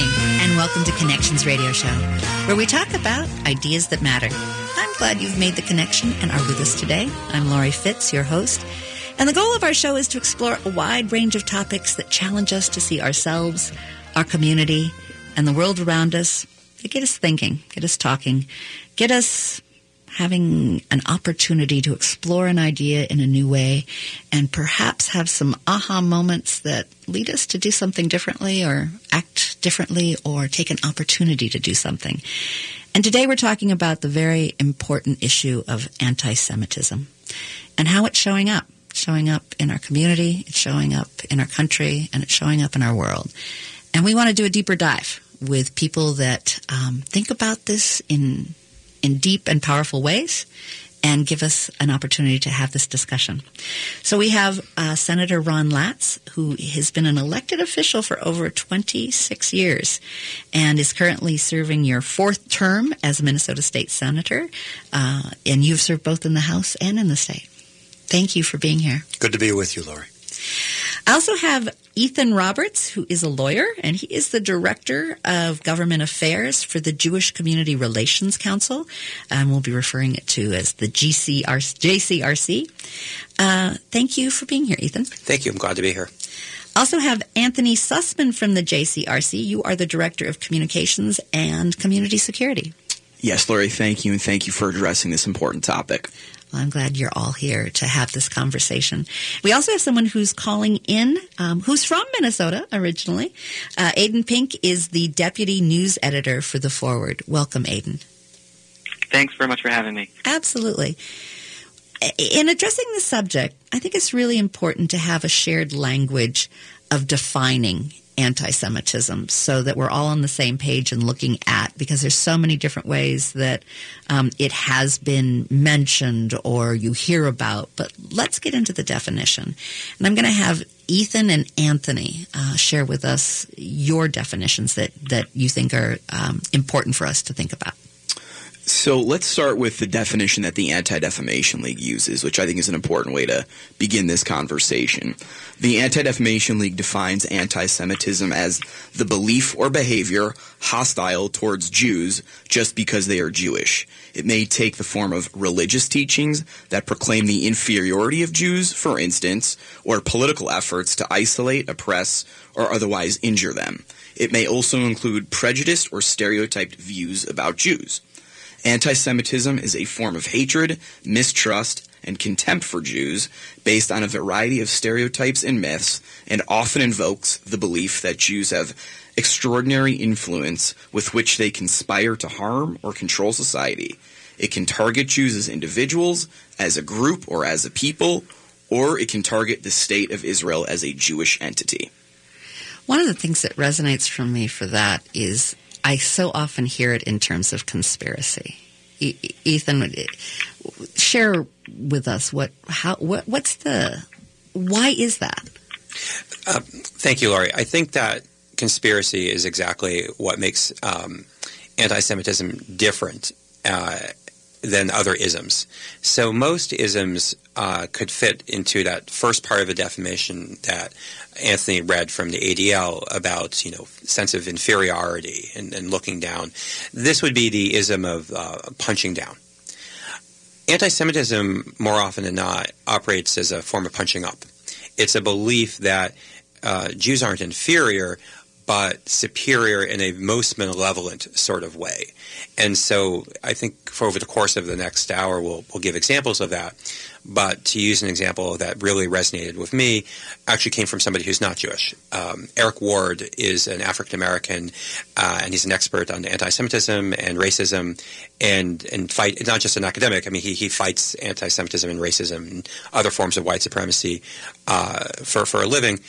and welcome to Connections Radio Show, where we talk about ideas that matter. I'm glad you've made the connection and are with us today. I'm Laurie Fitz, your host. And the goal of our show is to explore a wide range of topics that challenge us to see ourselves, our community, and the world around us. To get us thinking, get us talking, get us having an opportunity to explore an idea in a new way and perhaps have some aha moments that lead us to do something differently or act differently or take an opportunity to do something. And today we're talking about the very important issue of anti-Semitism and how it's showing up. Showing up in our community, it's showing up in our country, and it's showing up in our world. And we want to do a deeper dive with people that um, think about this in in deep and powerful ways and give us an opportunity to have this discussion. So we have uh, Senator Ron Latz, who has been an elected official for over 26 years and is currently serving your fourth term as a Minnesota State Senator. Uh, and you've served both in the House and in the state. Thank you for being here. Good to be with you, Laurie. I also have Ethan Roberts, who is a lawyer, and he is the Director of Government Affairs for the Jewish Community Relations Council. And we'll be referring it to as the GCR, JCRC. Uh, thank you for being here, Ethan. Thank you. I'm glad to be here. Also have Anthony Sussman from the JCRC. You are the Director of Communications and Community Security. Yes, Laurie, thank you, and thank you for addressing this important topic. Well, I'm glad you're all here to have this conversation. We also have someone who's calling in, um, who's from Minnesota originally. Uh, Aiden Pink is the deputy news editor for The Forward. Welcome, Aiden. Thanks very much for having me. Absolutely. In addressing the subject, I think it's really important to have a shared language of defining anti-Semitism so that we're all on the same page and looking at because there's so many different ways that um, it has been mentioned or you hear about. But let's get into the definition. And I'm going to have Ethan and Anthony uh, share with us your definitions that, that you think are um, important for us to think about. So let's start with the definition that the Anti Defamation League uses, which I think is an important way to begin this conversation. The Anti Defamation League defines anti Semitism as the belief or behavior hostile towards Jews just because they are Jewish. It may take the form of religious teachings that proclaim the inferiority of Jews, for instance, or political efforts to isolate, oppress, or otherwise injure them. It may also include prejudiced or stereotyped views about Jews. Anti Semitism is a form of hatred, mistrust, and contempt for Jews based on a variety of stereotypes and myths, and often invokes the belief that Jews have extraordinary influence with which they conspire to harm or control society. It can target Jews as individuals, as a group, or as a people, or it can target the state of Israel as a Jewish entity. One of the things that resonates for me for that is I so often hear it in terms of conspiracy. E- Ethan, share with us what how what what's the why is that? Uh, thank you, Laurie. I think that conspiracy is exactly what makes um, anti-Semitism different uh, than other isms. So most isms uh, could fit into that first part of the definition that Anthony read from the ADL about you know sense of inferiority and, and looking down. This would be the ism of uh, punching down. Anti-Semitism, more often than not, operates as a form of punching up. It's a belief that uh, Jews aren't inferior, but superior in a most malevolent sort of way. And so I think for over the course of the next hour, we'll, we'll give examples of that. But to use an example that really resonated with me, actually came from somebody who's not Jewish. Um, Eric Ward is an African American, uh, and he's an expert on anti-Semitism and racism, and and fight. Not just an academic. I mean, he he fights anti-Semitism and racism and other forms of white supremacy uh, for for a living.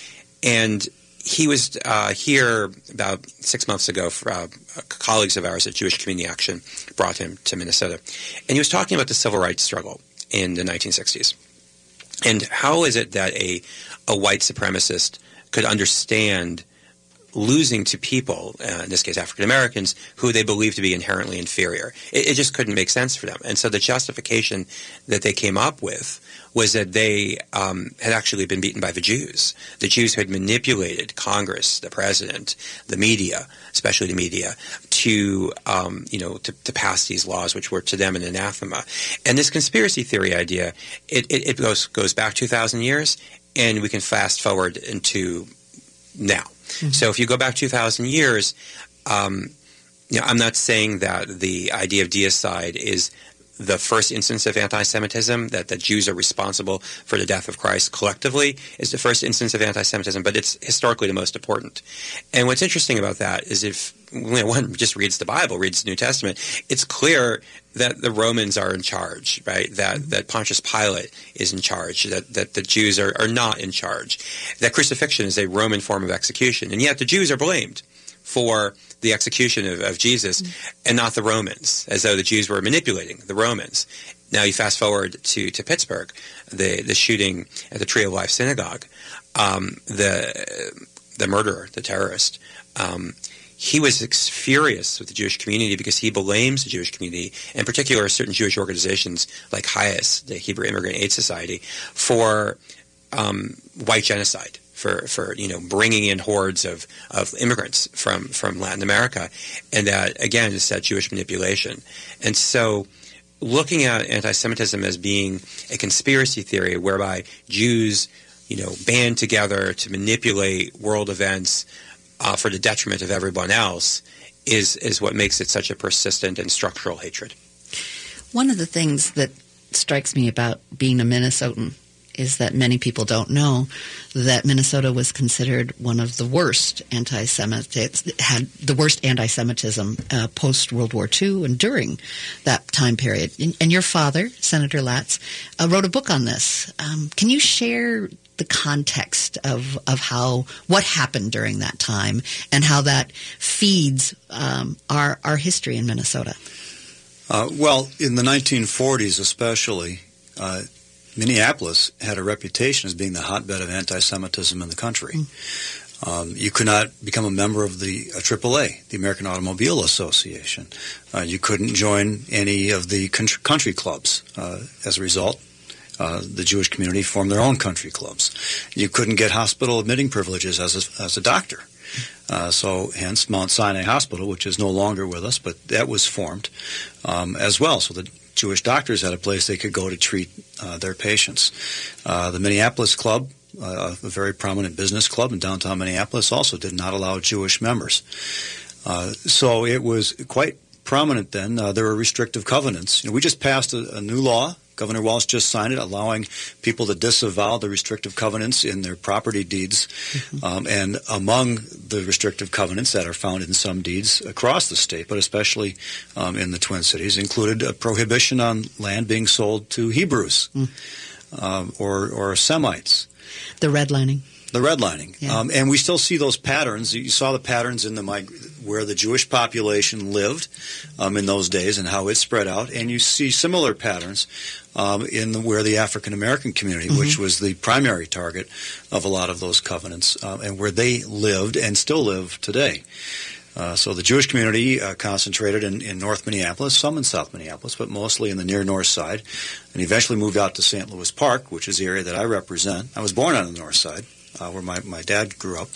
And he was uh, here about six months ago. For, uh, colleagues of ours at Jewish Community Action brought him to Minnesota, and he was talking about the civil rights struggle in the 1960s. And how is it that a, a white supremacist could understand losing to people, uh, in this case African Americans, who they believed to be inherently inferior. It, it, just couldn't make sense for them. And so the justification that they came up with was that they um, had actually been beaten by the Jews. The Jews had manipulated Congress, the president, the media, especially the media, to um, you know to, to, pass these laws, which were to them an anathema. And this conspiracy theory idea, it, it, it goes goes back two thousand years, and we can fast forward into now. Mm-hmm. So if you go back 2,000 years, um, you know, I'm not saying that the idea of deicide is the first instance of anti-Semitism, that the Jews are responsible for the death of Christ collectively, is the first instance of anti-Semitism, but it's historically the most important. And what's interesting about that is if one just reads the Bible, reads the New Testament, it's clear that the Romans are in charge, right? That that Pontius Pilate is in charge, that, that the Jews are, are not in charge. That crucifixion is a Roman form of execution, and yet the Jews are blamed for the execution of, of Jesus mm-hmm. and not the Romans, as though the Jews were manipulating the Romans. Now you fast forward to, to Pittsburgh, the, the shooting at the Tree of Life Synagogue. Um, the, the murderer, the terrorist, um, he was furious with the Jewish community because he blames the Jewish community, in particular certain Jewish organizations like HIAS, the Hebrew Immigrant Aid Society, for um, white genocide for, for you know bringing in hordes of, of immigrants from, from Latin America, and that again is that Jewish manipulation. And so, looking at anti-Semitism as being a conspiracy theory whereby Jews you know band together to manipulate world events uh, for the detriment of everyone else is is what makes it such a persistent and structural hatred. One of the things that strikes me about being a Minnesotan is that many people don't know that Minnesota was considered one of the worst anti-Semitic had the worst anti-Semitism uh, post World War II and during that time period. And, and your father, Senator Latz, uh, wrote a book on this. Um, can you share the context of of how what happened during that time and how that feeds um, our our history in Minnesota? Uh, well, in the 1940s, especially, uh, Minneapolis had a reputation as being the hotbed of anti-Semitism in the country. Mm. Um, you could not become a member of the uh, AAA, the American Automobile Association. Uh, you couldn't join any of the country clubs. Uh, as a result, uh, the Jewish community formed their own country clubs. You couldn't get hospital admitting privileges as a, as a doctor. Uh, so, hence Mount Sinai Hospital, which is no longer with us, but that was formed um, as well. So the Jewish doctors had a place they could go to treat uh, their patients. Uh, the Minneapolis Club, uh, a very prominent business club in downtown Minneapolis, also did not allow Jewish members. Uh, so it was quite prominent then. Uh, there were restrictive covenants. You know, we just passed a, a new law Governor Walz just signed it, allowing people to disavow the restrictive covenants in their property deeds. Mm-hmm. Um, and among the restrictive covenants that are found in some deeds across the state, but especially um, in the Twin Cities, included a prohibition on land being sold to Hebrews mm. um, or, or Semites. The redlining. The redlining, yeah. um, and we still see those patterns. You saw the patterns in the mig- where the Jewish population lived um, in those days and how it spread out, and you see similar patterns um, in the, where the African American community, mm-hmm. which was the primary target of a lot of those covenants, uh, and where they lived and still live today. Uh, so the Jewish community uh, concentrated in, in, North Minneapolis, some in South Minneapolis, but mostly in the near north side, and eventually moved out to St. Louis Park, which is the area that I represent. I was born on the north side, uh, where my, my dad grew up,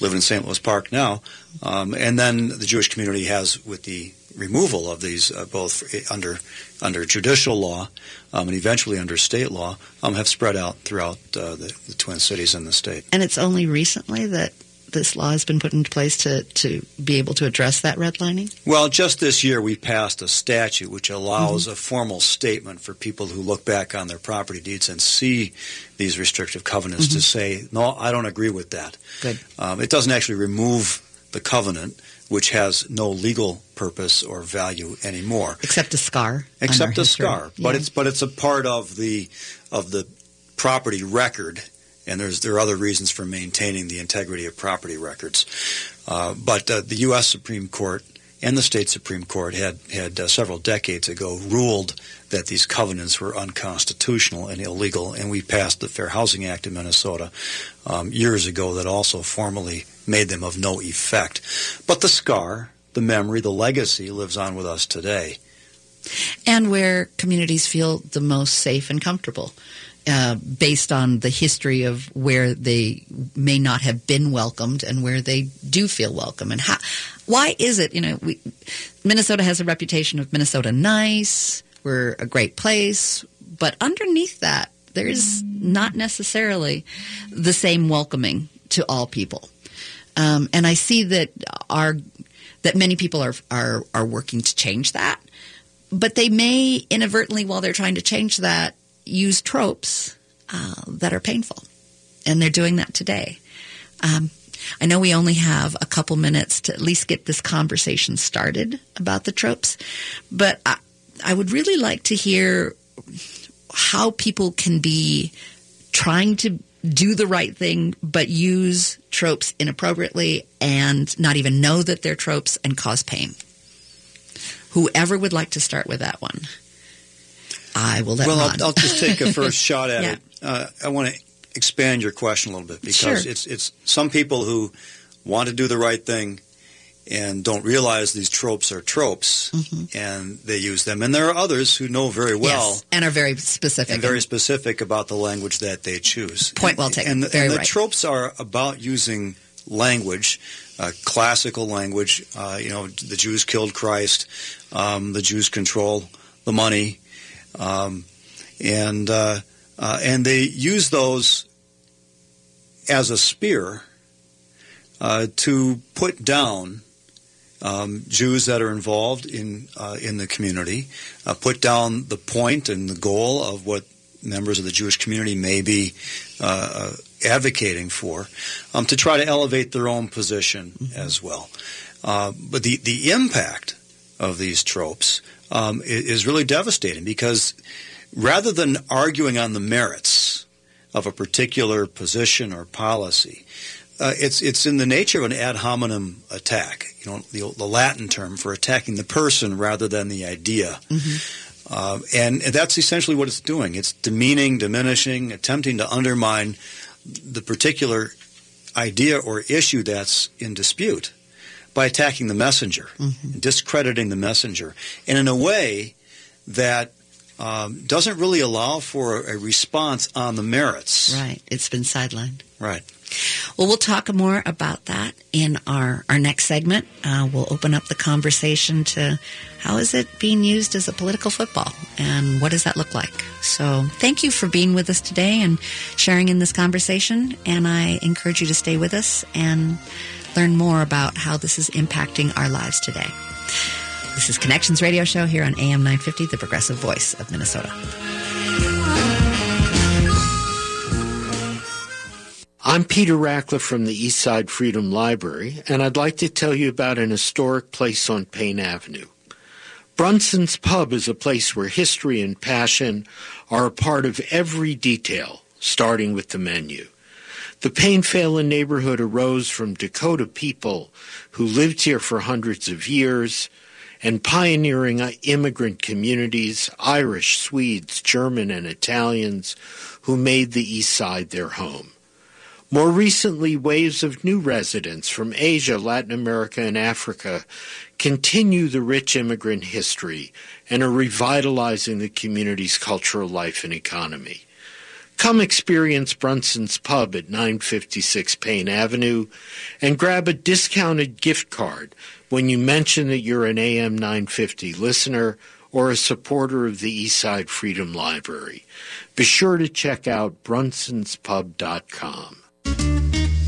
living in St. Louis Park now. Um, and then the Jewish community has, with the removal of these, uh, both under under judicial law um, and eventually under state law, um, have spread out throughout uh, the, the Twin Cities and the state. And it's only recently that this law has been put into place to, to be able to address that redlining? Well, just this year we passed a statute which allows mm-hmm. a formal statement for people who look back on their property deeds and see these restrictive covenants mm-hmm. to say, no, I don't agree with that. Good. Um, it doesn't actually remove the covenant, which has no legal purpose or value anymore, except a scar. Except a history. scar, but yeah. it's but it's a part of the of the property record and there's there are other reasons for maintaining the integrity of property records. Uh, but uh, the U.S. Supreme Court and the state Supreme Court had, had uh, several decades ago ruled that these covenants were unconstitutional and illegal, and we passed the Fair Housing Act in Minnesota um, years ago that also formally made them of no effect. But the scar, the memory, the legacy lives on with us today. And where communities feel the most safe and comfortable. Uh, based on the history of where they may not have been welcomed and where they do feel welcome. And how why is it you know we, minnesota has a reputation of minnesota nice. We're a great place. But underneath that there's not necessarily the same welcoming to all people. Um, and i see that our that many people are are are working to change that. But they may inadvertently while they're trying to change that use tropes uh, that are painful. And they're doing that today. Um, I know we only have a couple minutes to at least get this conversation started about the tropes, but I, I would really like to hear how people can be trying to do the right thing, but use tropes inappropriately and not even know that they're tropes and cause pain. Whoever would like to start with that one. I will let Well. I'll, I'll just take a first shot at Yeah. it. Uh, I want to expand your question a little bit because Sure. it's it's some people who want to do the right thing and don't realize these tropes are tropes and they use them, and there are others who know very well. Mm-hmm. yes, and are very specific. and very specific about the language that they choose. Point well taken. And, the- and the right. tropes are about using language, uh, classical language. Uh, you know, the Jews killed Christ. Um, the Jews control the money, um, and uh, uh, and they use those as a spear uh, to put down. Um, Jews that are involved in uh, in the community, uh, put down the point and the goal of what members of the Jewish community may be uh, advocating for, um, to try to elevate their own position as well. Uh, but the the impact of these tropes um, is really devastating because rather than arguing on the merits of a particular position or policy, uh, it's it's in the nature of an ad hominem attack. You know, the, the Latin term for attacking the person rather than the idea. Uh, and that's essentially what it's doing. It's demeaning, diminishing, attempting to undermine the particular idea or issue that's in dispute by attacking the messenger, and discrediting the messenger, and in a way that um, doesn't really allow for a response on the merits. Right. It's been sidelined. Right. Well, we'll talk more about that in our, our next segment. Uh, we'll open up the conversation to how is it being used as a political football and what does that look like? So thank you for being with us today and sharing in this conversation. And I encourage you to stay with us and learn more about how this is impacting our lives today. This is Connections Radio Show here on AM 950, the progressive voice of Minnesota. I'm Peter Rachleff from the Eastside Freedom Library, and I'd like to tell you about an historic place on Payne Avenue. Brunson's Pub is a place where history and passion are a part of every detail, starting with the menu. The Payne Phalen neighborhood arose from Dakota people who lived here for hundreds of years and pioneering immigrant communities, Irish, Swedes, German, and Italians, who made the East Side their home. More recently, waves of new residents from Asia, Latin America, and Africa continue the rich immigrant history and are revitalizing the community's cultural life and economy. Come experience Brunson's Pub at 956 Payne Avenue and grab a discounted gift card when you mention that you're an AM 950 listener or a supporter of the Eastside Freedom Library. Be sure to check out brunsonspub.com.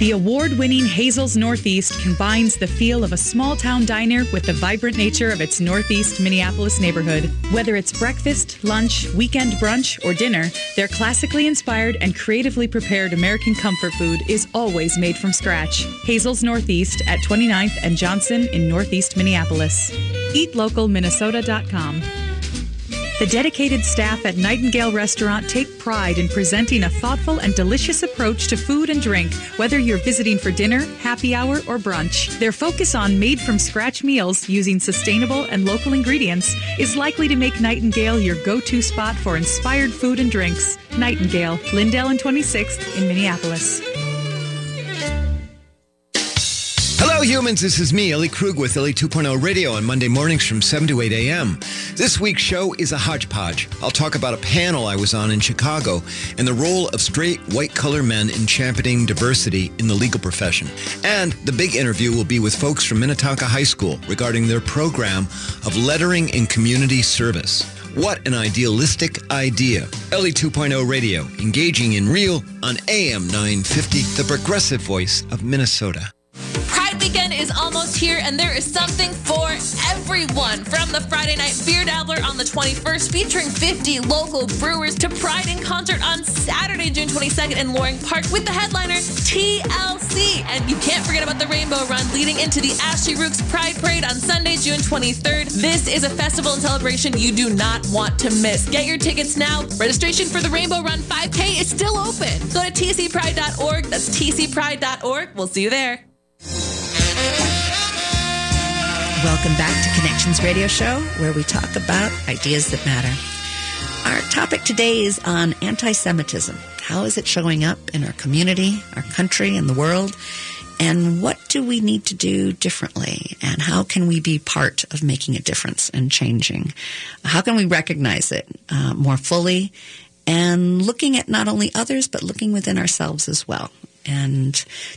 The award winning Hazel's Northeast combines the feel of a small town diner with the vibrant nature of its Northeast Minneapolis neighborhood. Whether it's breakfast, lunch, weekend brunch, or dinner, their classically inspired and creatively prepared American comfort food is always made from scratch. Hazel's Northeast at 29th and Johnson in Northeast Minneapolis. EatLocalMinnesota.com. The dedicated staff at Nightingale Restaurant take pride in presenting a thoughtful and delicious approach to food and drink, whether you're visiting for dinner, happy hour, or brunch. Their focus on made from scratch meals using sustainable and local ingredients is likely to make Nightingale your go to spot for inspired food and drinks. Nightingale, Lyndale and 26th in Minneapolis. Humans. This is me, Ellie Krug with Ellie 2.0 Radio on Monday mornings from 7 to 8 a.m. This week's show is a hodgepodge. I'll talk about a panel I was on in Chicago and the role of straight white color men in championing diversity in the legal profession. And the big interview will be with folks from Minnetonka High School regarding their program of lettering in community service. What an idealistic idea. Ellie 2.0 Radio, engaging in real on AM 950, the progressive voice of Minnesota. Weekend is almost here, and there is something for everyone. From the Friday Night Beer Dabbler on the 21st, featuring 50 local brewers, to Pride in concert on Saturday, June 22nd in Loring Park with the headliner TLC. And you can't forget about the Rainbow Run leading into the Ashley Rukes Pride Parade on Sunday, June 23rd. This is a festival and celebration you do not want to miss. Get your tickets now. Registration for the Rainbow Run 5K is still open. Go to tcpride.org. That's tcpride.org. We'll see you there. Welcome back to Connections Radio Show, where we talk about ideas that matter. Our topic today is on anti Semitism. How is it showing up in our community, our country, and the world? And what do we need to do differently? And how can we be part of making a difference and changing? How can we recognize it uh, more fully and looking at not only others, but looking within ourselves as well? And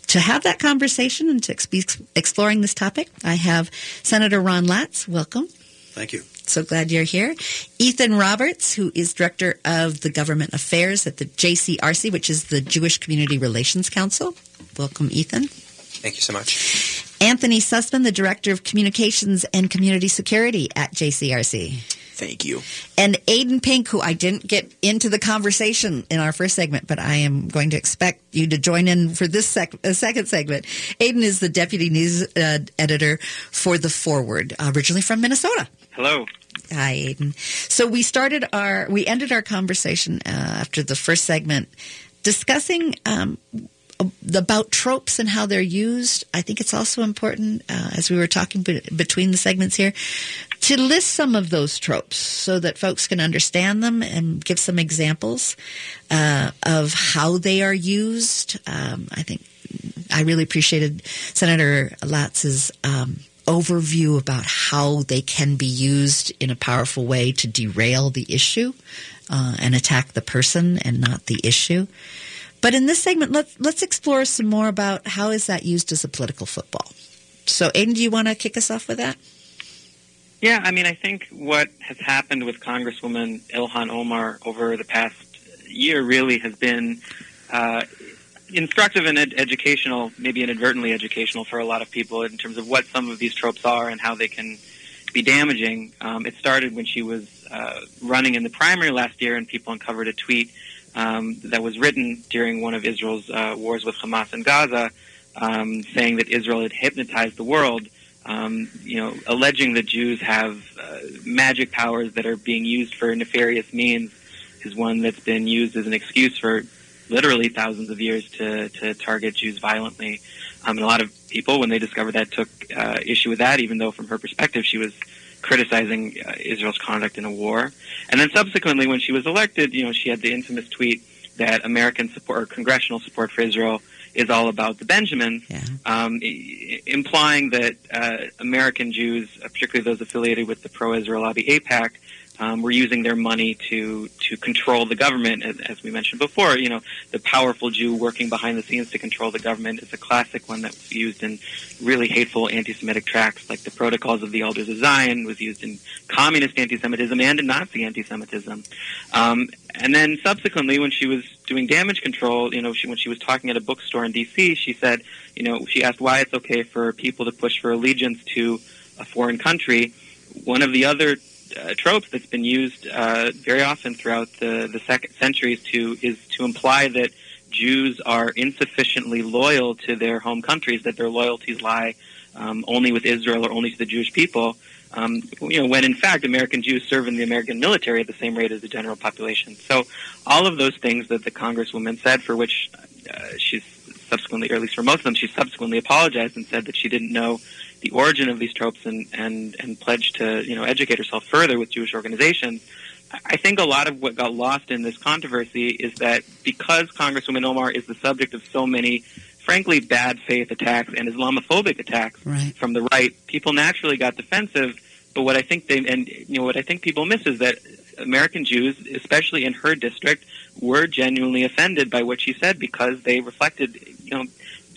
to have that conversation and to be exploring this topic, I have Senator Ron Latz. Welcome. Thank you. So glad you're here. Ethan Roberts, who is Director of the Government Affairs at the JCRC, which is the Jewish Community Relations Council. Welcome, Ethan. Thank you so much. Anthony Sussman, the Director of Communications and Community Security at JCRC. Thank you. And Aiden Pink, who I didn't get into the conversation in our first segment, but I am going to expect you to join in for this sec- uh, second segment. Aiden is the deputy news uh, editor for The Forward, originally from Minnesota. Hello. Hi, Aiden. So we started our, we ended our conversation uh, after the first segment discussing um, about tropes and how they're used. I think it's also important, uh, as we were talking be- between the segments here, to list some of those tropes so that folks can understand them and give some examples uh, of how they are used. Um, I think I really appreciated Senator Latz's um, overview about how they can be used in a powerful way to derail the issue uh, and attack the person and not the issue. But in this segment, let's let's explore some more about how is that used as a political football. So, Aiden, do you want to kick us off with that? Yeah, I mean, I think what has happened with Congresswoman Ilhan Omar over the past year really has been uh, instructive and ed- educational, maybe inadvertently educational for a lot of people in terms of what some of these tropes are and how they can be damaging. Um, it started when she was uh, running in the primary last year, and people uncovered a tweet um, that was written during one of Israel's uh, wars with Hamas in Gaza, um, saying that Israel had hypnotized the world. Um, you know, alleging that Jews have uh, magic powers that are being used for nefarious means is one that's been used as an excuse for literally thousands of years to, to target Jews violently. Um, and a lot of people, when they discovered that, took uh, issue with that, even though from her perspective she was criticizing uh, Israel's conduct in a war. And then subsequently, when she was elected, you know, she had the infamous tweet that American support or congressional support for Israel is all about the Benjamins, Yeah. um, i- implying that uh, American Jews, uh, particularly those affiliated with the pro-Israel lobby AIPAC, um, were using their money to to control the government. As, as we mentioned before, you know, the powerful Jew working behind the scenes to control the government is a classic one that was used in really hateful anti-Semitic tracts, like the Protocols of the Elders of Zion, was used in communist anti-Semitism and in Nazi anti-Semitism. Um, and then subsequently, when she was doing damage control, you know, she, when she was talking at a bookstore in D.C., she said, you know, she asked why it's okay for people to push for allegiance to a foreign country. One of the other uh, tropes that's been used uh, very often throughout the the second centuries to is to imply that Jews are insufficiently loyal to their home countries, that their loyalties lie um, only with Israel or only to the Jewish people. Um, you know, when in fact American Jews serve in the American military at the same rate as the general population. So, all of those things that the Congresswoman said, for which uh, she's subsequently, or at least for most of them, she subsequently apologized and said that she didn't know the origin of these tropes and, and, and pledged to you know educate herself further with Jewish organizations. I think a lot of what got lost in this controversy is that because Congresswoman Omar is the subject of so many, frankly, bad faith attacks and Islamophobic attacks Right. from the right, people naturally got defensive. But what I think they and you know what I think people miss is that American Jews, especially in her district, were genuinely offended by what she said because they reflected you know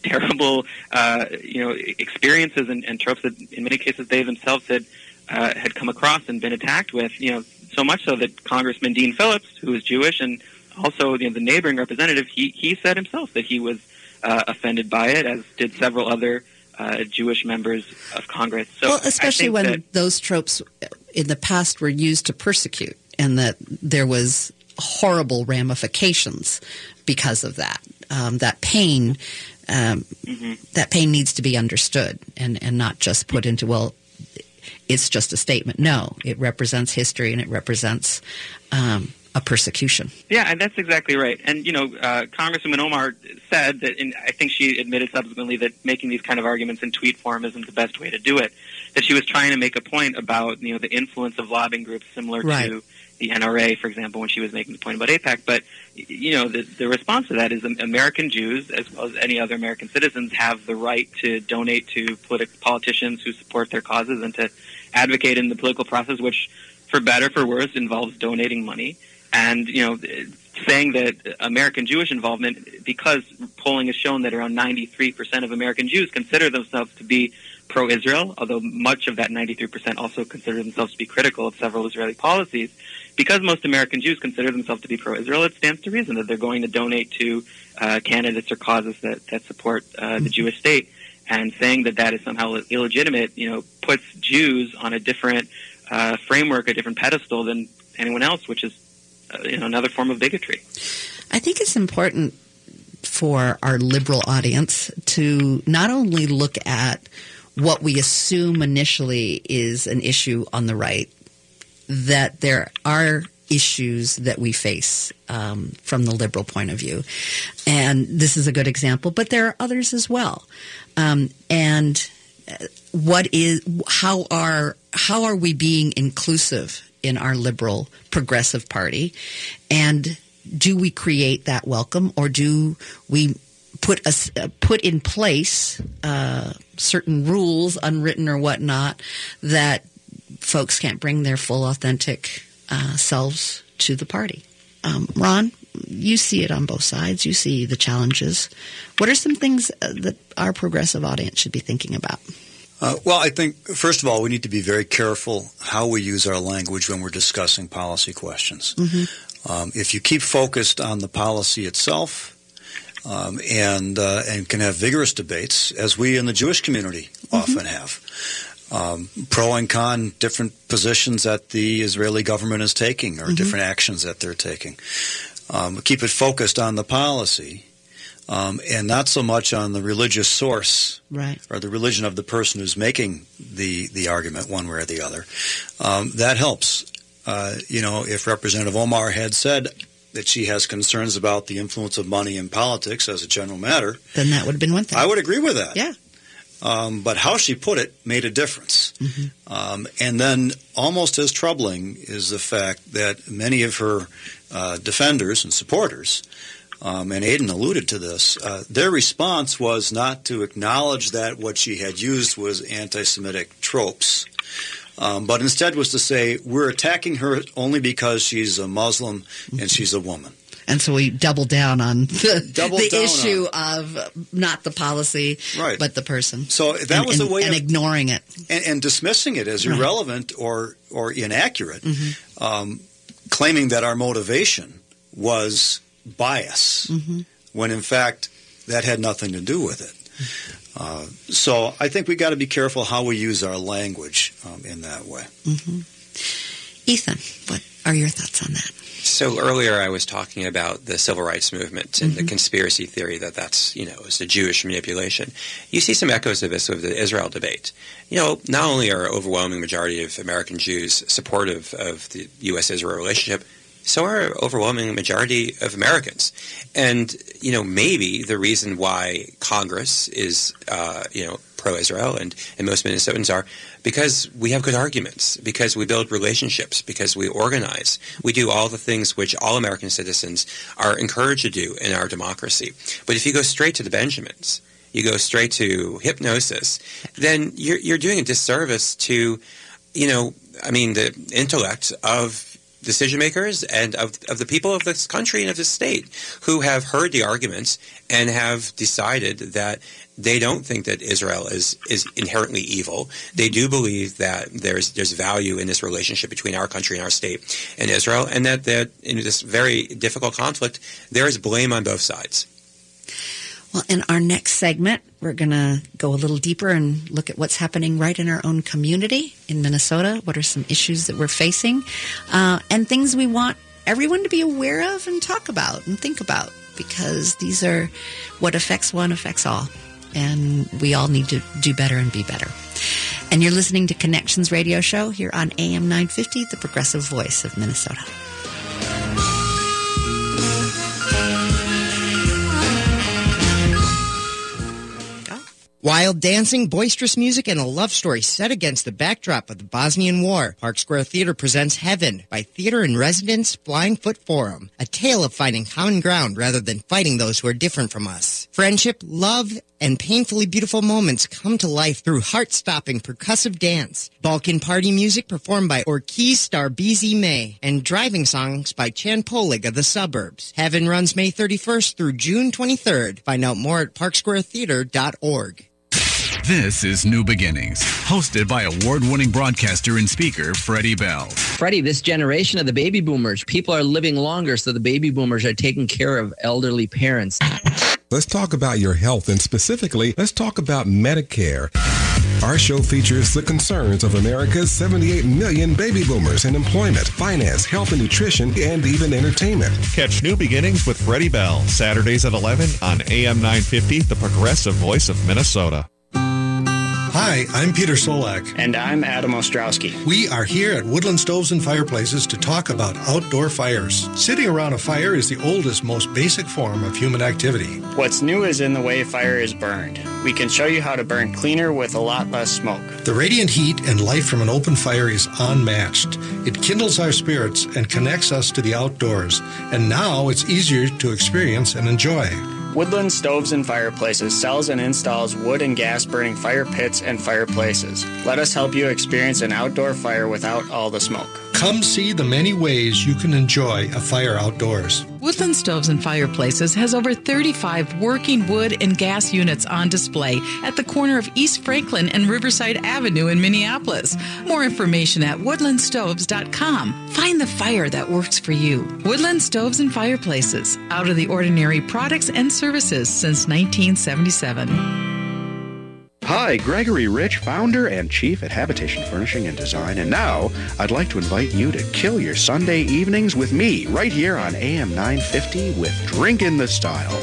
terrible uh, you know experiences and, and tropes that in many cases they themselves had uh, had come across and been attacked with. You know, so much so that Congressman Dean Phillips, who is Jewish and also you know, the neighboring representative, he he said himself that he was uh, offended by it, as did several other uh, Jewish members of Congress. So well, especially when that- those tropes in the past were used to persecute, and that there was horrible ramifications because of that. Um, that pain, um, Mm-hmm. that pain needs to be understood, and and not just put into well. It's just a statement. No, it represents history and it represents um, a persecution. Yeah, and that's exactly right. And you know, uh, Congresswoman Omar said that, and I think she admitted subsequently that making these kind of arguments in tweet form isn't the best way to do it. That she was trying to make a point about you know the influence of lobbying groups similar Right. to the NRA, for example, when she was making the point about AIPAC. But you know, the, the response to that is Am- American Jews, as well as any other American citizens, have the right to donate to politi- politicians who support their causes and to advocate in the political process, which, for better or for worse, involves donating money. And you know, saying that American Jewish involvement, because polling has shown that around 93% of American Jews consider themselves to be pro-Israel, although much of that 93% also consider themselves to be critical of several Israeli policies. Because most American Jews consider themselves to be pro-Israel, it stands to reason that they're going to donate to uh, candidates or causes that, that support uh, the Jewish state. And saying that that is somehow illegitimate, you know, puts Jews on a different uh, framework, a different pedestal than anyone else, which is uh, you know another form of bigotry. I think it's important for our liberal audience to not only look at what we assume initially is an issue on the right, that there are issues that we face um, from the liberal point of view. And this is a good example, but there are others as well. Um, and uh, what is how are how are we being inclusive in our liberal progressive party and do we create that welcome or do we put us uh, put in place uh, certain rules unwritten or whatnot that folks can't bring their full authentic uh, selves to the party. Um, ron you see it on both sides. You see the challenges. What are some things uh, that our progressive audience should be thinking about? Uh, well, I think, first of all, we need to be very careful how we use our language when we're discussing policy questions. Um, if you keep focused on the policy itself um, and, uh, and can have vigorous debates, as we in the Jewish community often have, um, pro and con, different positions that the Israeli government is taking or different actions that they're taking. Um, keep it focused on the policy um, and not so much on the religious source right or the religion of the person who's making the, the argument one way or the other. Um, that helps. Uh, you know, if Representative Omar had said that she has concerns about the influence of money in politics as a general matter, then that would have been one thing I would agree with that. yeah Um, but how she put it made a difference. Um, and then, almost as troubling is the fact that many of her uh, defenders and supporters, um, and Aiden alluded to this, uh, their response was not to acknowledge that what she had used was anti Semitic tropes Um, but instead was to say we're attacking her only because she's a Muslim and she's a woman. And so we double down on the, the down issue of not the policy, Right. but the person. So that and, was and, a way and of ignoring it. and, and dismissing it as Right. irrelevant or or inaccurate, Mm-hmm. um, claiming that our motivation was bias, Mm-hmm. when in fact that had nothing to do with it. Uh, so I think we got to be careful how we use our language um, in that way. Ethan, what are your thoughts on that? So earlier I was talking about the civil rights movement and the conspiracy theory that that's, you know, it's a Jewish manipulation. You see some echoes of this with the Israel debate. You know, not only are overwhelming majority of American Jews supportive of the U.S.-Israel relationship, so are overwhelming majority of Americans. And, you know, maybe the reason why Congress is, uh, you know, pro-Israel and, and most Minnesotans are because we have good arguments, because we build relationships, because we organize. We do all the things which all American citizens are encouraged to do in our democracy. But if you go straight to the Benjamins, you go straight to hypnosis, then you're, you're doing a disservice to, you know, I mean, the intellect of decision makers and of, of the people of this country and of this state who have heard the arguments and have decided that they don't think that Israel is, is inherently evil. They do believe that there's there's value in this relationship between our country and our state and Israel, and that, that in this very difficult conflict, there is blame on both sides. Well, in our next segment, we're going to go a little deeper and look at what's happening right in our own community in Minnesota. What are some issues that we're facing uh, and things we want everyone to be aware of and talk about and think about because these are what affects one affects all. And we all need to do better and be better. And you're listening to Connections Radio Show here on AM 950, the progressive voice of Minnesota. Wild dancing, boisterous music, and a love story set against the backdrop of the Bosnian War. Park Square Theater presents Heaven by Theater in Residence Flying Foot Forum. A tale of finding common ground rather than fighting those who are different from us. Friendship, love, and painfully beautiful moments come to life through heart-stopping percussive dance. Balkan party music performed by Orkestar Bez Ime and driving songs by Chan Poling of the Suburbs. Heaven runs May 31st through June 23rd. Find out more at parksquaretheater.org. This is New Beginnings, hosted by award-winning broadcaster and speaker Freddie Bell. Freddie, this generation of the baby boomers, people are living longer, so the baby boomers are taking care of elderly parents. Let's talk about your health and specifically, let's talk about Medicare. Our show features the concerns of America's 78 million baby boomers in employment, finance, health and nutrition, and even entertainment. Catch New Beginnings with Freddie Bell, Saturdays at 11 on AM 950, the progressive voice of Minnesota. Hi, I'm Peter Solak. And I'm Adam Ostrowski. We are here at Woodland Stoves and Fireplaces to talk about outdoor fires. Sitting around a fire is the oldest, most basic form of human activity. What's new is in the way fire is burned. We can show you how to burn cleaner with a lot less smoke. The radiant heat and light from an open fire is unmatched. It kindles our spirits and connects us to the outdoors, and now it's easier to experience and enjoy. Woodland Stoves and Fireplaces sells and installs wood and gas burning fire pits and fireplaces. Let us help you experience an outdoor fire without all the smoke. Come see the many ways you can enjoy a fire outdoors. Woodland Stoves and Fireplaces has over 35 working wood and gas units on display at the corner of East Franklin and Riverside Avenue in Minneapolis. More information at woodlandstoves.com. Find the fire that works for you. Woodland Stoves and Fireplaces, out of the ordinary products and services since 1977. Hi, Gregory Rich, founder and chief at Habitation Furnishing and Design, and now I'd like to invite you to kill your Sunday evenings with me right here on AM 950 with Drink in the Style.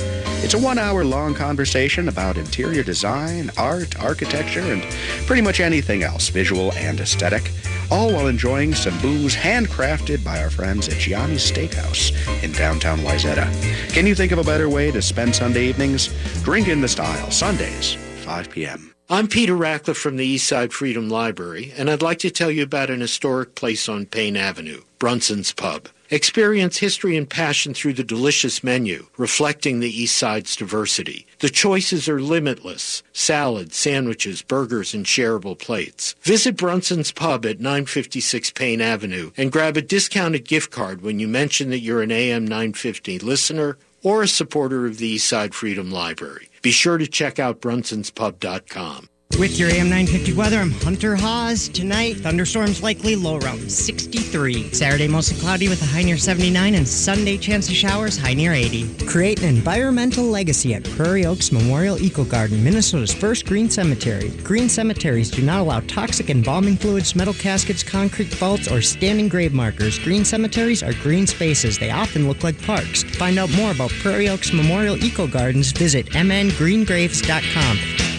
It's a one hour long conversation about interior design, art, architecture, and pretty much anything else, visual and aesthetic, all while enjoying some booze handcrafted by our friends at Gianni's Steakhouse in downtown Wayzata. Can you think of a better way to spend Sunday evenings? Drink in the Style, Sundays, 5 p.m. I'm Peter Rachleff from the Eastside Freedom Library, and I'd like to tell you about an historic place on Payne Avenue, Brunson's Pub. Experience history and passion through the delicious menu, reflecting the East Side's diversity. The choices are limitless salads, sandwiches, burgers, and shareable plates. Visit Brunson's Pub at 956 Payne Avenue and grab a discounted gift card when you mention that you're an AM 950 listener or a supporter of the Eastside Freedom Library. Be sure to check out brunsonspub.com. With your AM 950 weather, I'm Hunter Haas. Tonight, thunderstorms likely, low around 63. Saturday, mostly cloudy with a high near 79, and Sunday, chance of showers, high near 80. Create an environmental legacy at Prairie Oaks Memorial Eco Garden, Minnesota's first green cemetery. Green cemeteries do not allow toxic embalming fluids, metal caskets, concrete vaults, or standing grave markers. Green cemeteries are green spaces. They often look like parks. To find out more about Prairie Oaks Memorial Eco Gardens, visit mngreengraves.com.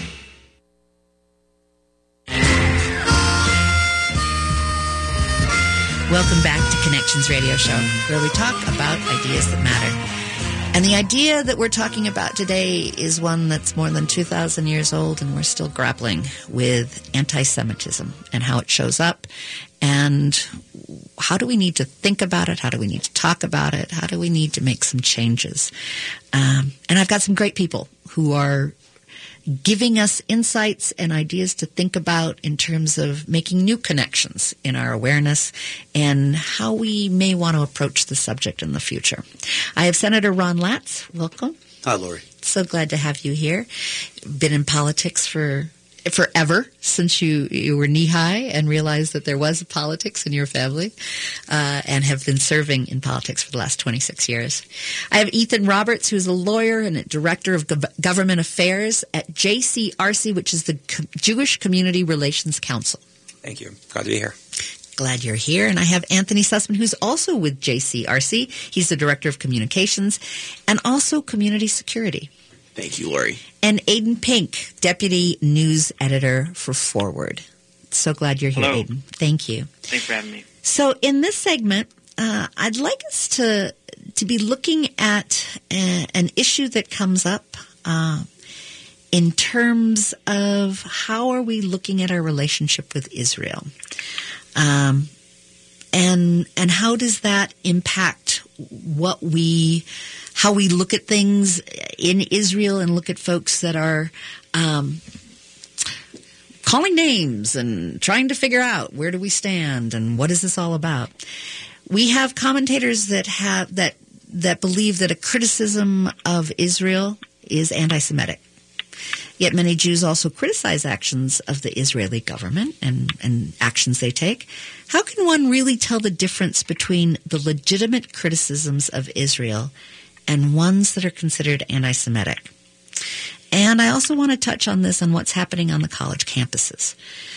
Welcome back to Connections Radio Show, where we talk about ideas that matter. And the idea that we're talking about today is one that's more than 2,000 years old, and we're still grappling with anti Semitism and how it shows up. And how do we need to think about it? How do we need to talk about it? How do we need to make some changes? Um, and I've got some great people who are giving us insights and ideas to think about in terms of making new connections in our awareness and how we may want to approach the subject in the future. I have Senator Ron Latz. Welcome. Hi, Lori. So glad to have you here. Been in politics for forever since you, you were knee high and realized that there was politics in your family uh, and have been serving in politics for the last 26 years. I have Ethan Roberts, who's a lawyer and a director of Gov- government affairs at JCRC, which is the Co- Jewish Community Relations Council. Thank you. Glad to be here. Glad you're here. And I have Anthony Sussman, who's also with JCRC. He's the Director of Communications and also Community Security. Thank you, Lori. And Aiden Pink, Deputy News Editor for Forward. So glad you're here, Hello. Aiden. Thank you. Thanks for having me. So in this segment, uh, I'd like us to to be looking at uh, an issue that comes up uh, in terms of how are we looking at our relationship with Israel, um, and and how does that impact what we how we look at things in Israel and look at folks that are. Um, calling names and trying to figure out where do we stand and what is this all about. We have commentators that have that that believe that a criticism of Israel is anti-Semitic. Yet many Jews also criticize actions of the Israeli government and, and actions they take. How can one really tell the difference between the legitimate criticisms of Israel and ones that are considered anti Semitic? And I also want to touch on this on what's happening on the college campuses.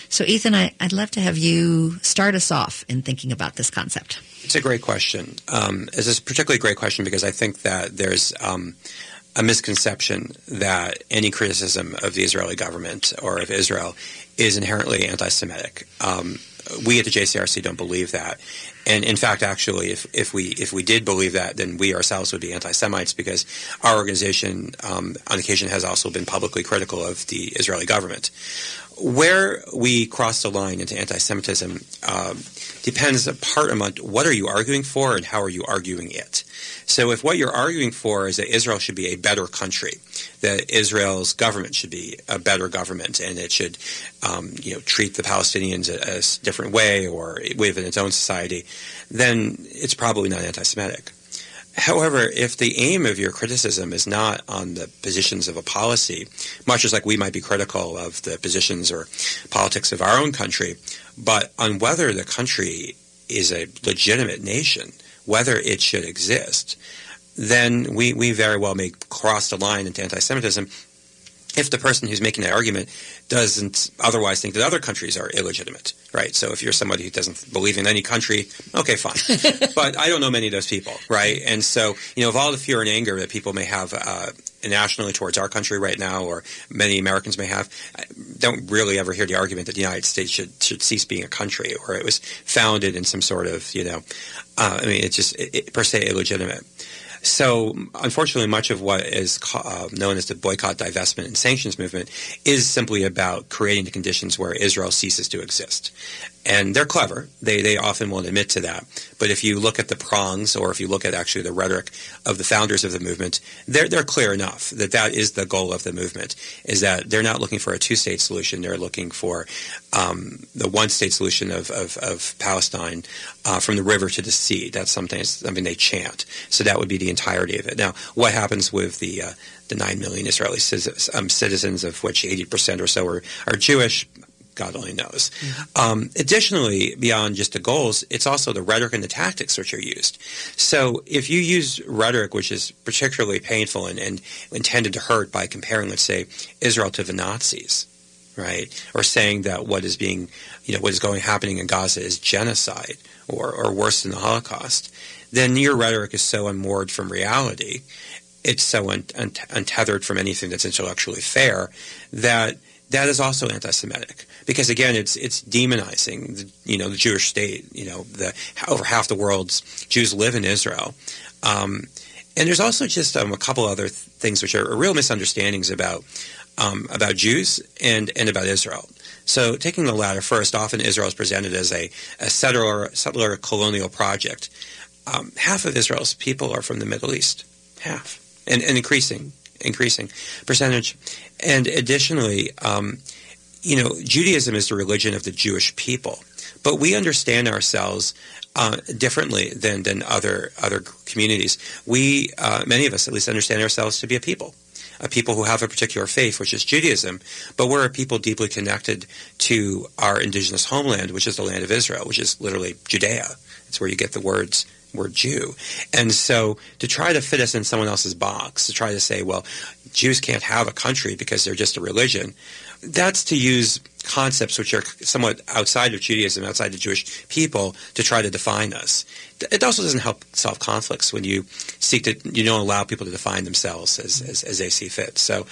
So, Ethan, I, I'd love to have you start us off in thinking about this concept. It's a great question. Um, it's a particularly great question because I think that there's um, a misconception that any criticism of the Israeli government or of Israel is inherently anti-Semitic. Um, we at the JCRC don't believe that, and in fact, actually, if, if we if we did believe that, then we ourselves would be anti-Semites because our organization, um, on occasion, has also been publicly critical of the Israeli government. Where we cross the line into anti-Semitism um, depends a part on what are you arguing for and how are you arguing it. So if what you're arguing for is that Israel should be a better country, that Israel's government should be a better government, and it should, um, you know, treat the Palestinians a, a different way or within its own society, then it's probably not anti-Semitic. However, if the aim of your criticism is not on the positions of a policy, much as like we might be critical of the positions or politics of our own country, but on whether the country is a legitimate nation, whether it should exist, then we, we very well may cross the line into anti-Semitism if the person who's making that argument doesn't otherwise think that other countries are illegitimate, right? So if you're somebody who doesn't believe in any country, okay, fine. but I don't know many of those people, right? And so, you know, of all the fear and anger that people may have uh, nationally towards our country right now, or many Americans may have, I don't really ever hear the argument that the United States should, should cease being a country, or it was founded in some sort of, you know, uh, I mean, it's just it, it, per se illegitimate. So, unfortunately, much of what is uh, known as the boycott, divestment, and sanctions movement is simply about creating the conditions where Israel ceases to exist. And they're clever. They, they often won't admit to that. But if you look at the prongs, or if you look at actually the rhetoric of the founders of the movement, they're, they're clear enough that that is the goal of the movement, is that they're not looking for a two-state solution. They're looking for um, the one-state solution of, of, of Palestine uh, from the river to the sea. That's something, something they chant. So that would be the entirety of it. Now, what happens with the uh, the nine million Israeli um, citizens, of which eighty percent or so are, are Jewish? God only knows. Um, additionally, beyond just the goals, it's also the rhetoric and the tactics which are used. So if you use rhetoric which is particularly painful and, and intended to hurt by comparing, let's say, Israel to the Nazis, right, or saying that what is being, you know, what is going happening in Gaza is genocide or, or worse than the Holocaust, then your rhetoric is so unmoored from reality, it's so un- untethered from anything that's intellectually fair that that is also anti-Semitic because again, it's it's demonizing the, you know the Jewish state. You know, the over half the world's Jews live in Israel, um, and there's also just um, a couple other th- things which are real misunderstandings about um, about Jews and and about Israel. So, taking the latter first, often Israel is presented as a, a settler, settler colonial project um, half of Israel's people are from the Middle East, half, and, and increasing, increasing percentage. And additionally, um, you know, Judaism is the religion of the Jewish people, but we understand ourselves uh, differently than than other other communities. We, uh, many of us, at least, understand ourselves to be a people a people who have a particular faith, which is Judaism, but we're a people deeply connected to our indigenous homeland, which is the land of Israel, which is literally Judea. It's where you get the words we're Jew. And so to try to fit us in someone else's box, to try to say, well, Jews can't have a country because they're just a religion, that's to use concepts which are somewhat outside of Judaism, outside the Jewish people, to try to define us it also doesn't help solve conflicts when you seek to you don't allow people to define themselves as, as, as they see fit. So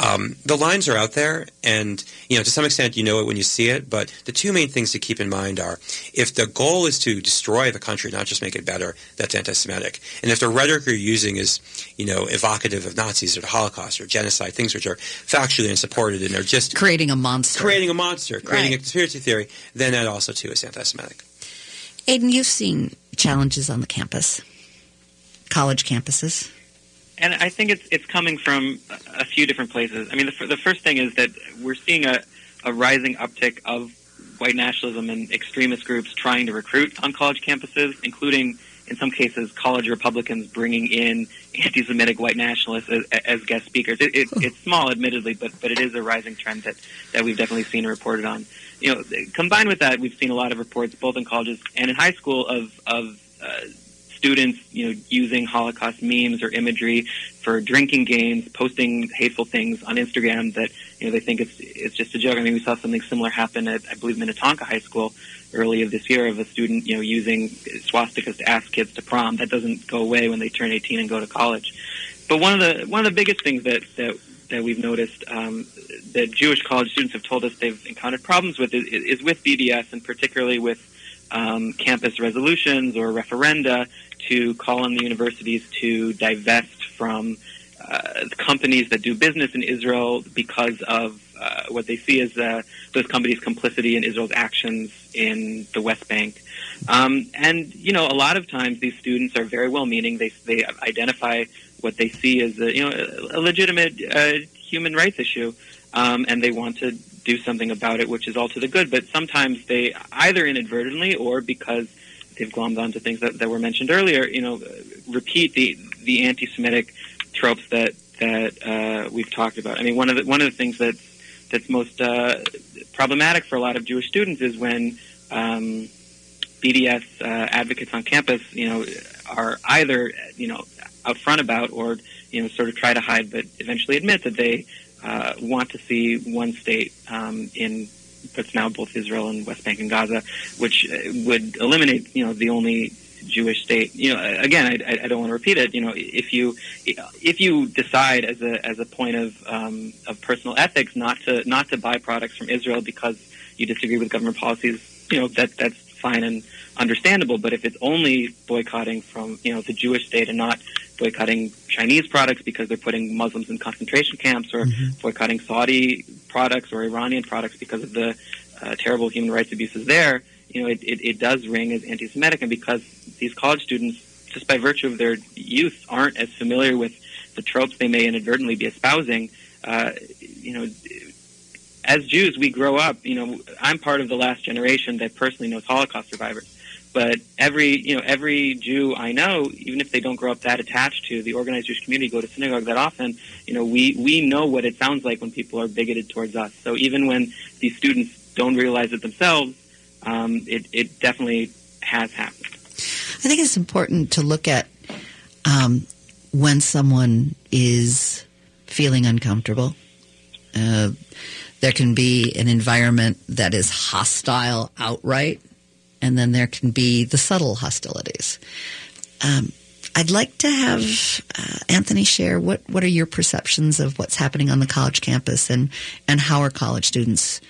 um, the lines are out there, and you know to some extent you know it when you see it. But the two main things to keep in mind are if the goal is to destroy the country, not just make it better, that's anti-Semitic. And if the rhetoric you're using is you know evocative of Nazis or the Holocaust or genocide, things which are factually unsupported and are just creating a monster, creating a monster, creating right. a conspiracy theory, then that also too is anti-Semitic. Aiden, you've seen challenges on the campus, college campuses? And I think it's it's coming from a few different places. I mean, the, the first thing is that we're seeing a, a rising uptick of white nationalism and extremist groups trying to recruit on college campuses, including in some cases college Republicans bringing in anti-Semitic white nationalists as, as guest speakers. It, it, it's small, admittedly, but but it is a rising trend that that we've definitely seen and reported on you know, combined with that, we've seen a lot of reports, both in colleges and in high school, of of uh, students, you know, using Holocaust memes or imagery for drinking games, posting hateful things on Instagram that you know they think it's it's just a joke. I mean, we saw something similar happen at I believe Minnetonka High School earlier this year of a student, you know, using swastikas to ask kids to prom. That doesn't go away when they turn 18 and go to college. But one of the one of the biggest things that that that we've noticed um, that Jewish college students have told us they've encountered problems with is, is with BDS and particularly with um, campus resolutions or referenda to call on the universities to divest from uh, companies that do business in Israel because of uh, what they see as uh, those companies' complicity in Israel's actions in the West Bank. Um, and you know, a lot of times these students are very well-meaning. They they identify what they see as a, you know a legitimate uh, human rights issue, um, and they want to do something about it, which is all to the good. But sometimes they either inadvertently or because they've glommed onto things that, that were mentioned earlier, you know, repeat the the anti-Semitic tropes that that uh, we've talked about. I mean, one of the one of the things that that's most uh, problematic for a lot of Jewish students is when um, BDS uh, advocates on campus, you know, are either you know out front about or you know sort of try to hide, but eventually admit that they uh, want to see one state um, in what's now both Israel and West Bank and Gaza, which uh, would eliminate you know the only Jewish state. You know, again, I, I don't want to repeat it. You know, if you if you decide as a as a point of um, of personal ethics not to not to buy products from Israel because you disagree with government policies, you know that that's fine and understandable. But if it's only boycotting from you know the Jewish state and not boycotting Chinese products because they're putting Muslims in concentration camps, or Mm-hmm. boycotting Saudi products or Iranian products because of the uh, terrible human rights abuses there, you know, it, it, it does ring as anti-Semitic, and because these college students, just by virtue of their youth, aren't as familiar with the tropes they may inadvertently be espousing, uh, you know, as Jews, we grow up. You know, I'm part of the last generation that personally knows Holocaust survivors. But every, you know, every Jew I know, even if they don't grow up that attached to the organized Jewish community, go to synagogue that often, you know, we we know what it sounds like when people are bigoted towards us. So even when these students don't realize it themselves, um, it it definitely has happened. I think it's important to look at um, when someone is feeling uncomfortable. Uh, there can be an environment that is hostile outright, and then there can be the subtle hostilities. Um, I'd like to have uh, Anthony share what, what are your perceptions of what's happening on the college campus and, and how are college students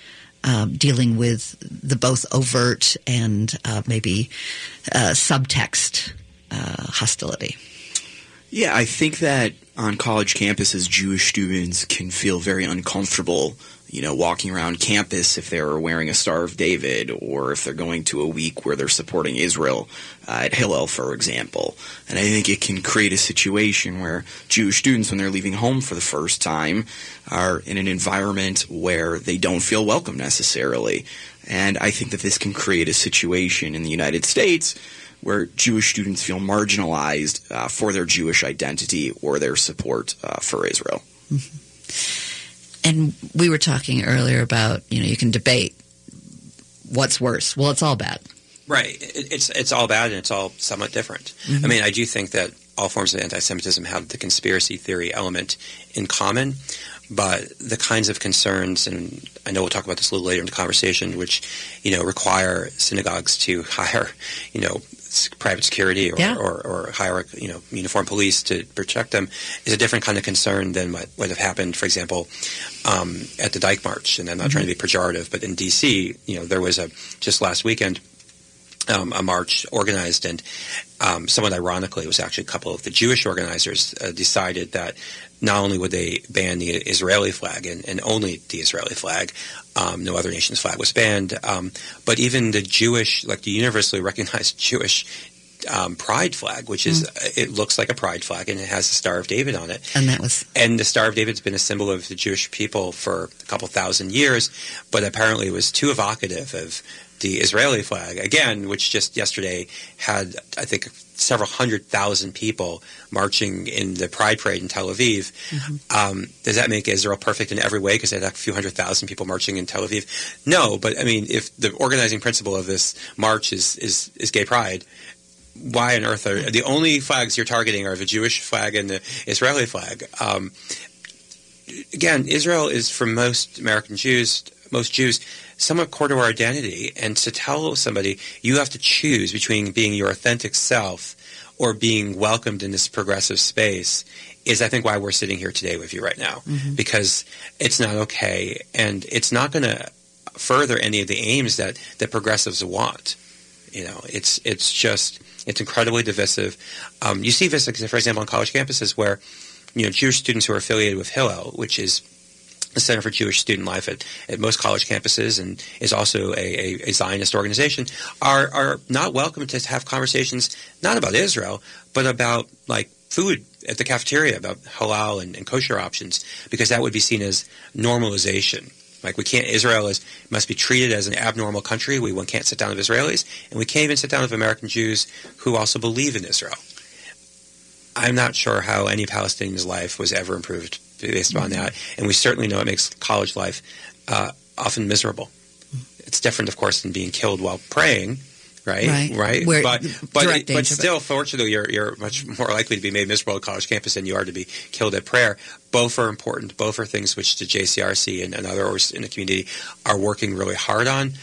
um, dealing with the both overt and uh, maybe uh, subtext uh, hostility. Yeah, I think that on college campuses, Jewish students can feel very uncomfortable, you know, walking around campus if they're wearing a Star of David or if they're going to a week where they're supporting Israel uh, at Hillel, for example. And I think it can create a situation where Jewish students, when they're leaving home for the first time, are in an environment where they don't feel welcome necessarily. And I think that this can create a situation in the United States where Jewish students feel marginalized uh, for their Jewish identity or their support uh, for Israel. And we were talking earlier about, you know, you can debate what's worse. Well, it's all bad. Right. It's it's all bad and it's all somewhat different. Mhm. I mean, I do think that all forms of anti-Semitism have the conspiracy theory element in common, but the kinds of concerns, and I know we'll talk about this a little later in the conversation, which you know require synagogues to hire, you know, private security or, Yeah. or, or hire you know uniformed police to protect them, is a different kind of concern than what would have happened, for example, um, at the Dyke March. And I'm not trying to be pejorative, but in D.C., you know, there was a just last weekend um, a march organized, and um, somewhat ironically, it was actually a couple of the Jewish organizers uh, decided that not only would they ban the Israeli flag and, and only the Israeli flag, um, no other nation's flag was banned, um, but even the Jewish, like the universally recognized Jewish um, pride flag, which is it looks like a pride flag and it has the Star of David on it. And that was And the Star of David's been a symbol of the Jewish people for a couple thousand years, but apparently it was too evocative of the Israeli flag, again, which just yesterday had, I think, several hundred thousand people marching in the Pride Parade in Tel Aviv. Um, does that make Israel perfect in every way because they had a few hundred thousand people marching in Tel Aviv? No, but I mean, if the organizing principle of this march is, is, is gay pride, why on earth are the only flags you're targeting are the Jewish flag and the Israeli flag? Um, again, Israel is for most American Jews, most Jews, somewhat core to our identity. And to tell somebody you have to choose between being your authentic self or being welcomed in this progressive space is, I think, why we're sitting here today with you right now. Mhm. Because it's not okay, and it's not going to further any of the aims that that progressives want. You know, it's it's just it's incredibly divisive. Um, you see this, for example, on college campuses where you know Jewish students who are affiliated with Hillel, which is the Center for Jewish Student Life at, at most college campuses and is also a, a, a Zionist organization, are, are not welcome to have conversations not about Israel, but about like food at the cafeteria, about halal and, and kosher options, because that would be seen as normalization. Like we can't, Israel is must be treated as an abnormal country. We can't sit down with Israelis, and we can't even sit down with American Jews who also believe in Israel. I'm not sure how any Palestinian's life was ever improved based upon that, and we certainly know it makes college life uh, often miserable. It's different, of course, than being killed while praying, right? Right. Where- But but but still, fortunately, you're you're much more likely to be made miserable at college campus than you are to be killed at prayer. Both are important. Both are things which the JCRC and, and others in the community are working really hard on.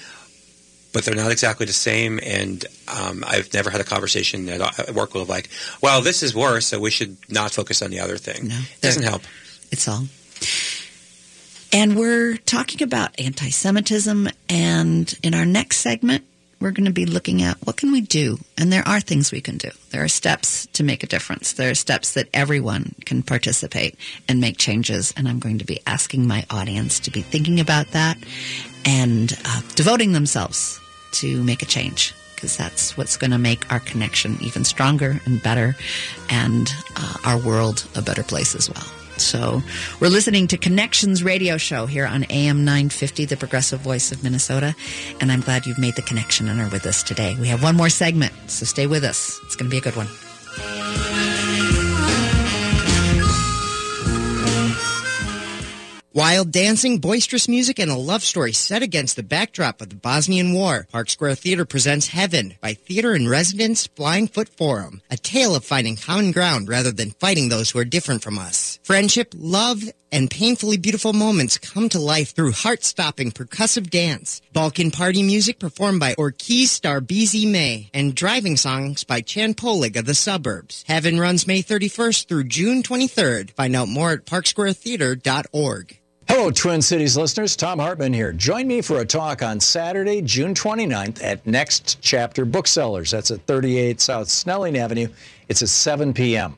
But they're not exactly the same, and um, I've never had a conversation at at work with like, "Well, this is worse, so we should not focus on the other thing." No, it doesn't help. It's all. And we're talking about anti Semitism. And in our next segment, we're going to be looking at what can we do, and there are things we can do. There are steps to make a difference. There are steps that everyone can participate and make changes. And I'm going to be asking my audience to be thinking about that and uh, devoting themselves to make a change because that's what's going to make our connection even stronger and better and uh, our world a better place as well. So we're listening to Connections Radio Show here on AM 950, the progressive voice of Minnesota. And I'm glad you've made the connection and are with us today. We have one more segment, so stay with us. It's going to be a good one. Wild dancing, boisterous music, and a love story set against the backdrop of the Bosnian War. Park Square Theater presents Heaven by theater in residence Flying Foot Forum. A tale of finding common ground rather than fighting those who are different from us. Friendship, love, and painfully beautiful moments come to life through heart-stopping percussive dance. Balkan party music performed by Orkestar Bez Ime and driving songs by Chan Poling of the suburbs. Heaven runs May 31st through June 23rd. Find out more at parksquaretheater.org. Hello, Twin Cities listeners. Thom Hartmann here. Join me for a talk on Saturday, June 29th at Next Chapter Booksellers. That's at 38 South Snelling Avenue. It's at 7 p.m.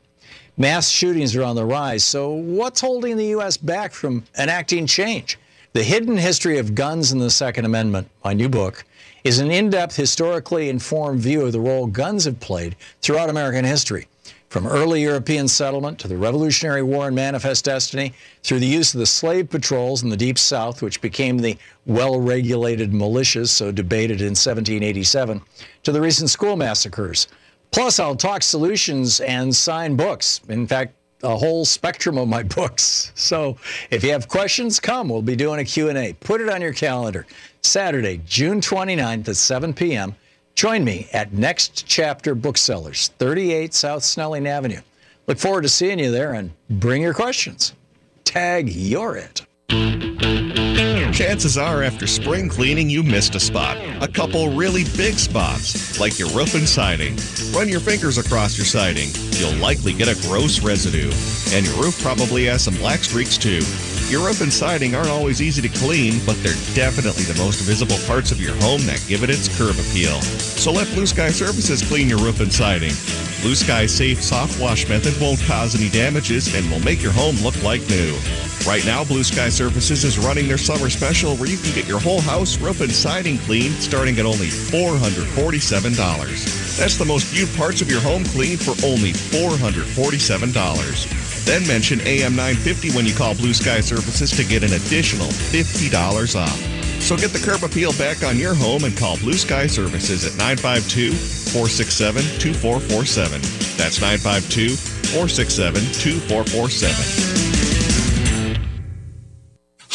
Mass shootings are on the rise, so what's holding the U.S. back from enacting change? The Hidden History of Guns and the Second Amendment, my new book, is an in-depth, historically informed view of the role guns have played throughout American history. From early European settlement to the Revolutionary War and Manifest Destiny, through the use of the slave patrols in the Deep South, which became the well regulated militias so debated in 1787, to the recent school massacres. Plus, I'll talk solutions and sign books. In fact, a whole spectrum of my books. So if you have questions, come. We'll be doing a Q&A. Put it on your calendar. Saturday, June 29th at 7 p.m. Join me at Next Chapter Booksellers, 38 South Snelling Avenue. Look forward to seeing you there and bring your questions. Tag You're It. Chances are after spring cleaning you missed a spot. A couple really big spots, like your roof and siding. Run your fingers across your siding. You'll likely get a gross residue. And your roof probably has some black streaks too. Your roof and siding aren't always easy to clean, but they're definitely the most visible parts of your home that give it its curb appeal. So let Blue Sky Services clean your roof and siding. Blue Sky's safe soft wash method won't cause any damages and will make your home look like new. Right now, Blue Sky Services is running their summer special where you can get your whole house, roof, and siding cleaned starting at only $447. That's the most viewed parts of your home cleaned for only $447. Then mention AM 950 when you call Blue Sky Services to get an additional $50 off. So get the curb appeal back on your home and call Blue Sky Services at 952 467 2447. That's 952 467 2447.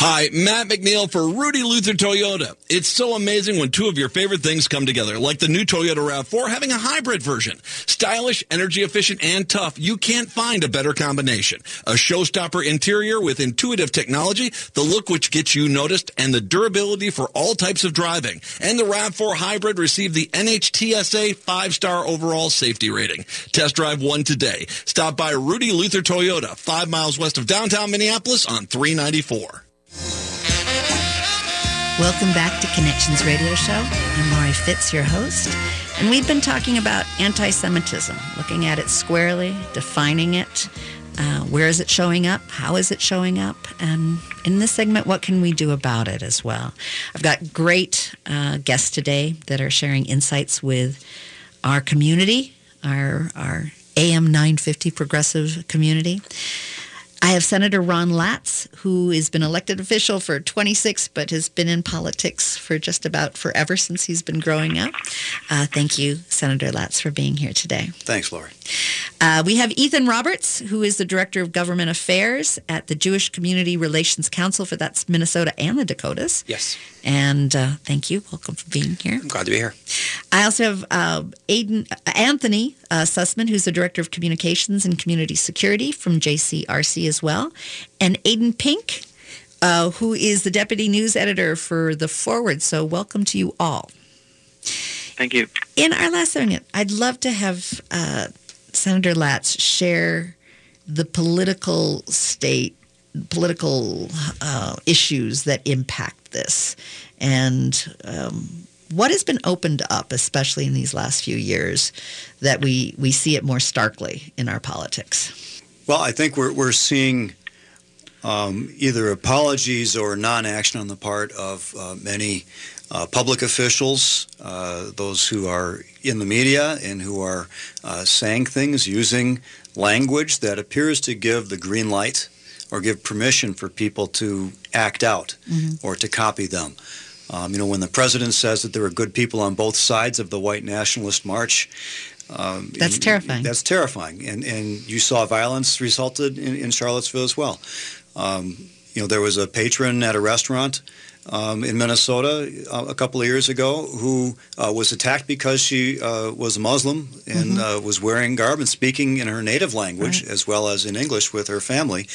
Hi, Matt McNeil for Rudy Luther Toyota. It's so amazing when two of your favorite things come together, like the new Toyota RAV4 having a hybrid version. Stylish, energy efficient, and tough. You can't find a better combination. A showstopper interior with intuitive technology, the look which gets you noticed, and the durability for all types of driving. And the RAV4 hybrid received the NHTSA 5-star overall safety rating. Test drive one today. Stop by Rudy Luther Toyota, five miles west of downtown Minneapolis on 394. Welcome back to Connections Radio Show. I'm Laurie Fitz, your host. And we've been talking about anti Semitism, looking at it squarely, defining it. Uh, where is it showing up? How is it showing up? And in this segment, what can we do about it as well? I've got great uh, guests today that are sharing insights with our community, our, our AM 950 progressive community. I have Senator Ron Latz, who has been elected official for 26, but has been in politics for just about forever since he's been growing up. Uh, thank you, Senator Latz, for being here today. Thanks, Laurie. Uh, we have Ethan Roberts, who is the Director of Government Affairs at the Jewish Community Relations Council for that's Minnesota and the Dakotas. Yes. And uh, thank you. Welcome for being here. I'm glad to be here. I also have uh, Aiden, Anthony uh, Sussman, who's the Director of Communications and Community Security from JCRC as well, and Aiden Pink, uh, who is the Deputy News Editor for The Forward. So welcome to you all. Thank you. In our last segment, I'd love to have uh, Senator Latz share the political state, political uh, issues that impact this, and um, what has been opened up, especially in these last few years, that we, we see it more starkly in our politics? Well, I think we're, we're seeing um, either apologies or non-action on the part of uh, many uh, public officials, uh, those who are in the media and who are uh, saying things using language that appears to give the green light or give permission for people to act out Mm-hmm. or to copy them. Um, you know, when the president says that there are good people on both sides of the white nationalist march, um, That's and- terrifying. That's terrifying, and and you saw violence resulted in, in Charlottesville as well. Um, you know, there was a patron at a restaurant um, in Minnesota uh, a couple of years ago who uh, was attacked because she uh, was a Muslim and Mhm. uh, was wearing garb and speaking in her native language as well as in English with her family,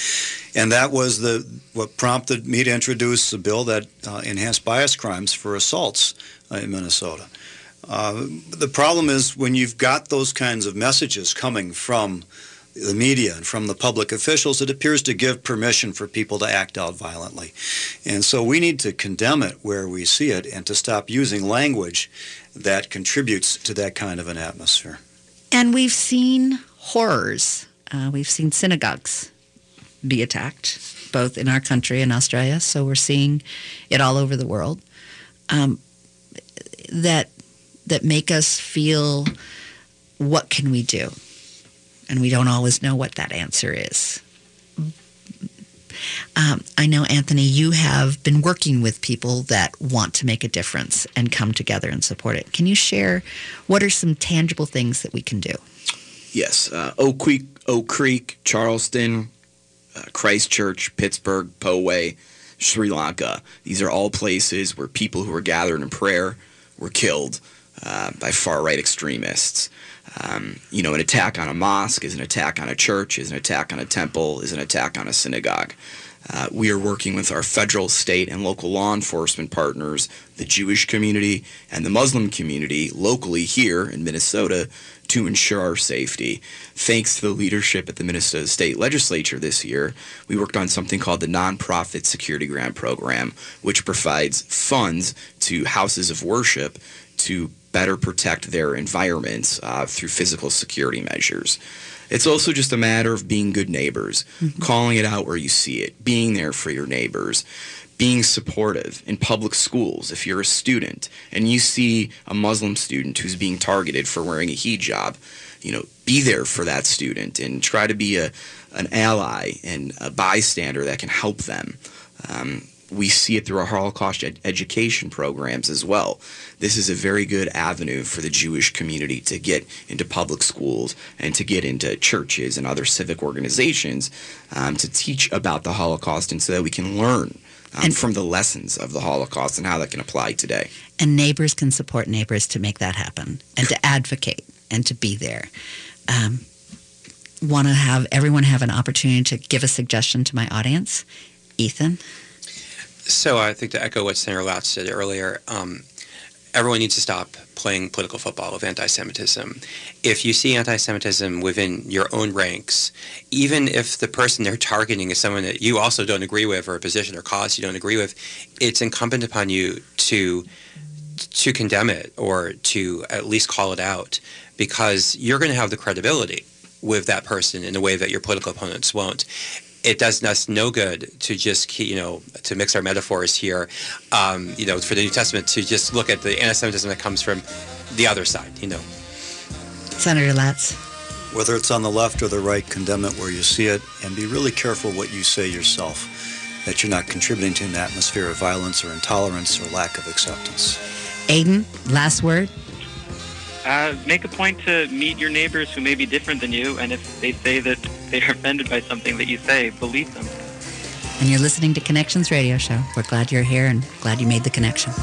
and that was the what prompted me to introduce a bill that uh, enhanced bias crimes for assaults uh, in Minnesota. Uh, the problem is when you've got those kinds of messages coming from the media and from the public officials, it appears to give permission for people to act out violently. And so we need to condemn it where we see it and to stop using language that contributes to that kind of an atmosphere. And we've seen horrors. Uh, we've seen synagogues be attacked, both in our country and Australia. So we're seeing it all over the world. Um, that that make us feel, what can we do? And we don't always know what that answer is. Um, I know, Anthony, you have been working with people that want to make a difference and come together and support it. Can you share what are some tangible things that we can do? Yes, uh, Oak Creek, Oak Creek, Charleston, uh, Christchurch, Pittsburgh, Poway, Sri Lanka. These are all places where people who were gathered in prayer were killed uh, by far right extremists. Um, you know, an attack on a mosque is an attack on a church, is an attack on a temple, is an attack on a synagogue. Uh, we are working with our federal, state, and local law enforcement partners, the Jewish community and the Muslim community locally here in Minnesota to ensure our safety. Thanks to the leadership at the Minnesota State Legislature this year, we worked on something called the Nonprofit Security Grant Program, which provides funds to houses of worship to better protect their environments uh, through physical security measures. It's also just a matter of being good neighbors, calling it out where you see it, being there for your neighbors, being supportive in public schools. If you're a student and you see a Muslim student who's being targeted for wearing a hijab, you know, be there for that student and try to be a, an ally and a bystander that can help them. Um, we see it through our Holocaust ed- education programs as well. This is a very good avenue for the Jewish community to get into public schools and to get into churches and other civic organizations um, to teach about the Holocaust and so that we can learn um, from the lessons of the Holocaust and how that can apply today. And neighbors can support neighbors to make that happen and to advocate and to be there. Um, Want to have everyone have an opportunity to give a suggestion to my audience? Ethan? So I think to echo what Senator Latz said earlier, um, everyone needs to stop playing political football with anti-Semitism. If you see anti-Semitism within your own ranks, even if the person they're targeting is someone that you also don't agree with or a position or cause you don't agree with, it's incumbent upon you to to condemn it or to at least call it out because you're going to have the credibility with that person in a way that your political opponents won't it does us no good to just keep, you know to mix our metaphors here um, you know for the new testament to just look at the anti-semitism that comes from the other side you know Senator Latz. Whether it's on the left or the right, condemn it where you see it and be really careful what you say yourself, that you're not contributing to an atmosphere of violence or intolerance or lack of acceptance. Aiden, last word? Uh, make a point to meet your neighbors who may be different than you, and if they say that they are offended by something that you say, believe them. And you're listening to Connections Radio Show. We're glad you're here and glad you made the connection.